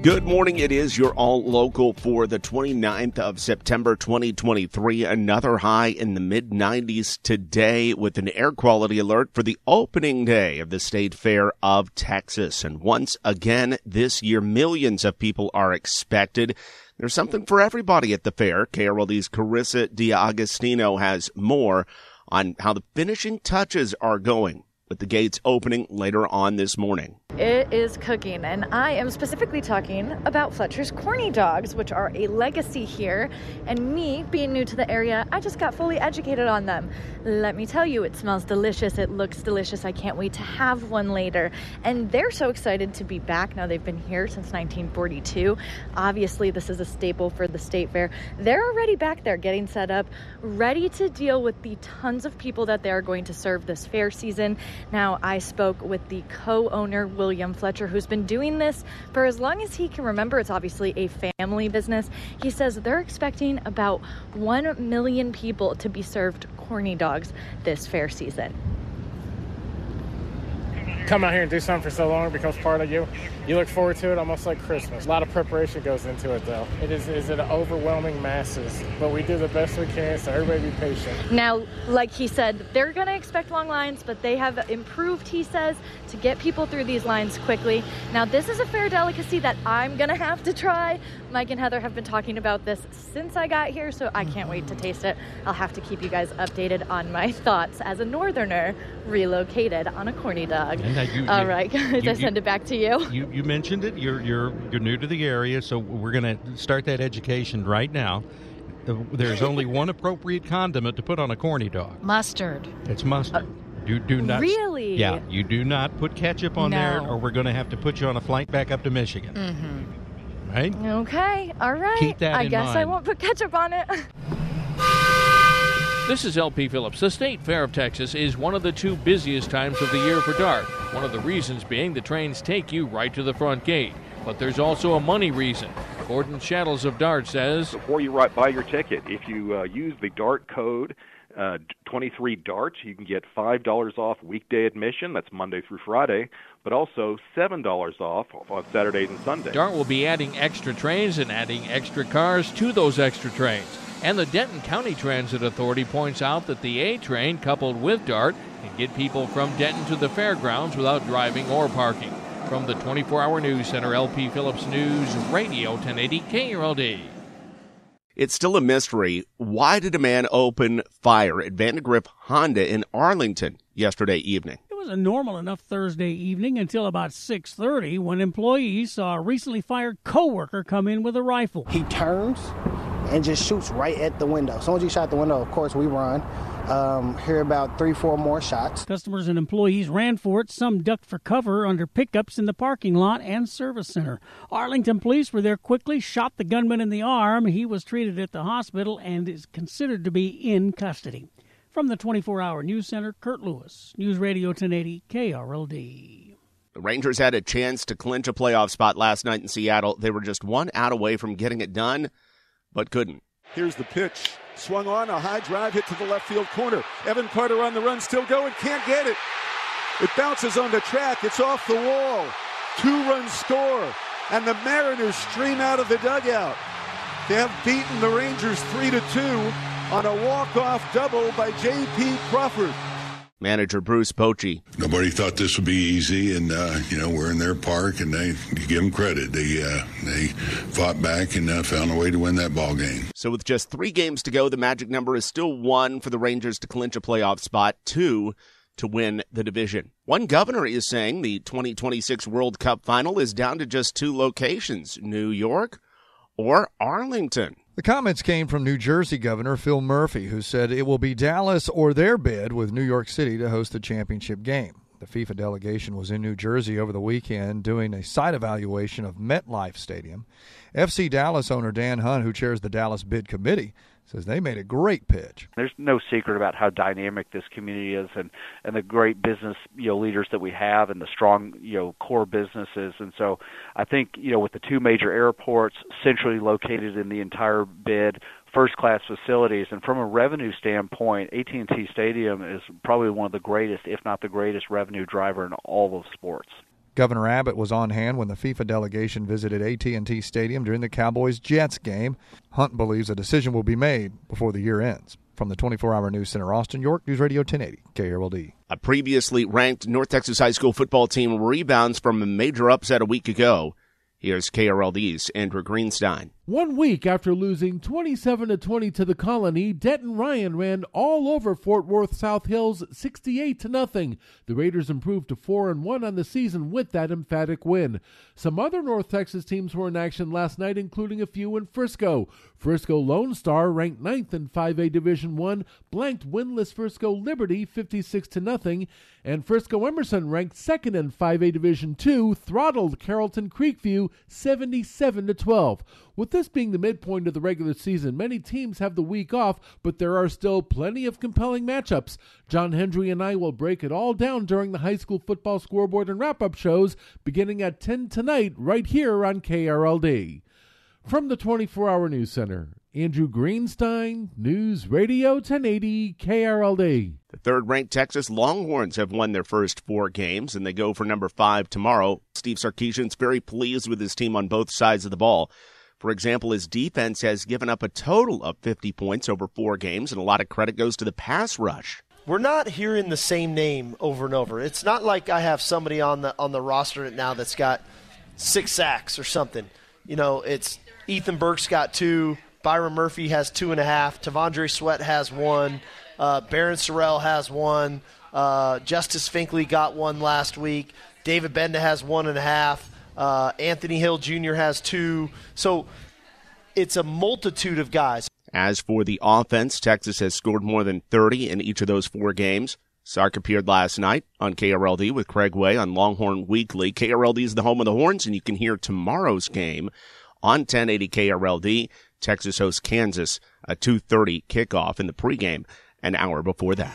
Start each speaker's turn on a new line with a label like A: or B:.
A: Good morning. It is your all local for the 29th of September 2023. Another high in the mid 90s today with an air quality alert for the opening day of the State Fair of Texas. And once again this year, millions of people are expected. There's something for everybody at the fair. KRLD's Carissa D'Agostino has more on how the finishing touches are going with the gates opening later on this morning.
B: It is cooking, and I am specifically talking about Fletcher's Corny Dogs, which are a legacy here. And me, being new to the area, I just got fully educated on them. Let me tell you, it smells delicious, it looks delicious. I can't wait to have one later. And they're so excited to be back now. They've been here since 1942. Obviously, this is a staple for the state fair. They're already back there getting set up, ready to deal with the tons of people that they are going to serve this fair season. Now, I spoke with the co owner, William Fletcher, who's been doing this for as long as he can remember. It's obviously a family business. He says they're expecting about 1 million people to be served corny dogs this fair season.
C: Come out here and do something for so long it becomes part of you. You look forward to it almost like Christmas. A lot of preparation goes into it, though. It is, is an overwhelming masses, but we do the best we can, so everybody be patient.
B: Now, like he said, they're going to expect long lines, but they have improved, he says, to get people through these lines quickly. Now, this is a fair delicacy that I'm going to have to try. Mike and Heather have been talking about this since I got here, so I can't wait to taste it. I'll have to keep you guys updated on my thoughts as a northerner relocated on a corny dog.
D: And, uh, you-
B: All
D: you-
B: right, guys,
D: you-
B: I send it back to you.
D: You, you mentioned it. You're you're you're new to the area, so we're going to start that education right now. Uh, There's only one appropriate condiment to put on a corny dog.
E: Mustard.
D: It's mustard. do do not.
E: Really?
D: Yeah, you do not put ketchup on there, or we're going to have to put you on a flight back up to Michigan.
E: Mm-hmm.
D: Right?
B: Okay, all right.
D: Keep that
B: I
D: in
B: guess I won't put ketchup on it.
F: This is LP Phillips. The State Fair of Texas is one of the two busiest times of the year for DART. One of the reasons being the trains take you right to the front gate. But there's also a money reason. Gordon Shattles of DART says
G: before you buy your ticket, if you uh, use the DART code uh, 23 DART, you can get $5 off weekday admission. That's Monday through Friday, but also $7 off on Saturdays and Sundays.
F: DART will be adding extra trains and adding extra cars to those extra trains. And the Denton County Transit Authority points out that the A train, coupled with DART, can get people from Denton to the fairgrounds without driving or parking. From the 24 hour news center, LP Phillips News Radio 1080 KRLD.
A: It's still a mystery. Why did a man open fire at Vandergriff Honda in Arlington yesterday evening?
H: It was a normal enough Thursday evening until about 6:30 when employees saw a recently fired coworker come in with a rifle.
I: He turns and just shoots right at the window. As soon as he shot the window, of course, we run. Um, hear about three, four more shots.
H: Customers and employees ran for it. Some ducked for cover under pickups in the parking lot and service center. Arlington police were there quickly, shot the gunman in the arm. He was treated at the hospital and is considered to be in custody. From the 24 hour news center, Kurt Lewis, News Radio 1080 KRLD.
A: The Rangers had a chance to clinch a playoff spot last night in Seattle. They were just one out away from getting it done, but couldn't.
J: Here's the pitch. Swung on, a high drive hit to the left field corner. Evan Carter on the run, still going, can't get it. It bounces on the track, it's off the wall. Two run score, and the Mariners stream out of the dugout. They have beaten the Rangers 3 to 2 on a walk-off double by J.P. Crawford.
A: Manager Bruce Bochy.
E: Nobody thought this would be easy, and uh, you know we're in their park, and they you give them credit. They uh, they fought back and uh, found a way to win that ball game.
A: So with just three games to go, the magic number is still one for the Rangers to clinch a playoff spot, two to win the division. One governor is saying the 2026 World Cup final is down to just two locations: New York or Arlington.
K: The comments came from New Jersey Governor Phil Murphy, who said it will be Dallas or their bid with New York City to host the championship game. The FIFA delegation was in New Jersey over the weekend doing a site evaluation of MetLife Stadium. FC Dallas owner Dan Hunt, who chairs the Dallas bid committee, says they made a great pitch.
L: There's no secret about how dynamic this community is and and the great business, you know, leaders that we have and the strong, you know, core businesses. And so I think, you know, with the two major airports centrally located in the entire bid, first class facilities and from a revenue standpoint, AT&T Stadium is probably one of the greatest if not the greatest revenue driver in all of sports.
K: Governor Abbott was on hand when the FIFA delegation visited AT&T Stadium during the Cowboys-Jets game. Hunt believes a decision will be made before the year ends. From the 24-hour news center, Austin, York News Radio 1080 KRLD.
A: A previously ranked North Texas high school football team rebounds from a major upset a week ago. Here's KRLD's Andrew Greenstein.
M: One week after losing 27 to 20 to the Colony, Denton Ryan ran all over Fort Worth South Hills 68 to nothing. The Raiders improved to 4 and 1 on the season with that emphatic win. Some other North Texas teams were in action last night including a few in Frisco. Frisco Lone Star ranked 9th in 5A Division 1 blanked winless Frisco Liberty 56 to nothing, and Frisco Emerson ranked 2nd in 5A Division 2 throttled Carrollton Creekview 77 to 12. With this being the midpoint of the regular season, many teams have the week off, but there are still plenty of compelling matchups. John Hendry and I will break it all down during the high school football scoreboard and wrap up shows beginning at 10 tonight, right here on KRLD. From the 24 hour news center, Andrew Greenstein, News Radio 1080 KRLD.
A: The third ranked Texas Longhorns have won their first four games, and they go for number five tomorrow. Steve Sarkisian's very pleased with his team on both sides of the ball. For example, his defense has given up a total of 50 points over four games, and a lot of credit goes to the pass rush.
N: We're not hearing the same name over and over. It's not like I have somebody on the on the roster now that's got six sacks or something. You know, it's Ethan Burke's got two, Byron Murphy has two and a half, T'Vondre Sweat has one, uh, Barryn Sorrell has one, uh, Justice Finkley got one last week, David Gbenda has one and a half. Uh, Anthony Hill Jr. has two. So it's a multitude of guys.
A: As for the offense, Texas has scored more than 30 in each of those four games. Sark appeared last night on KRLD with Craig Way on Longhorn Weekly. KRLD is the home of the Horns, and you can hear tomorrow's game on 1080 KRLD. Texas hosts Kansas, a 2.30 kickoff in the pregame an hour before that.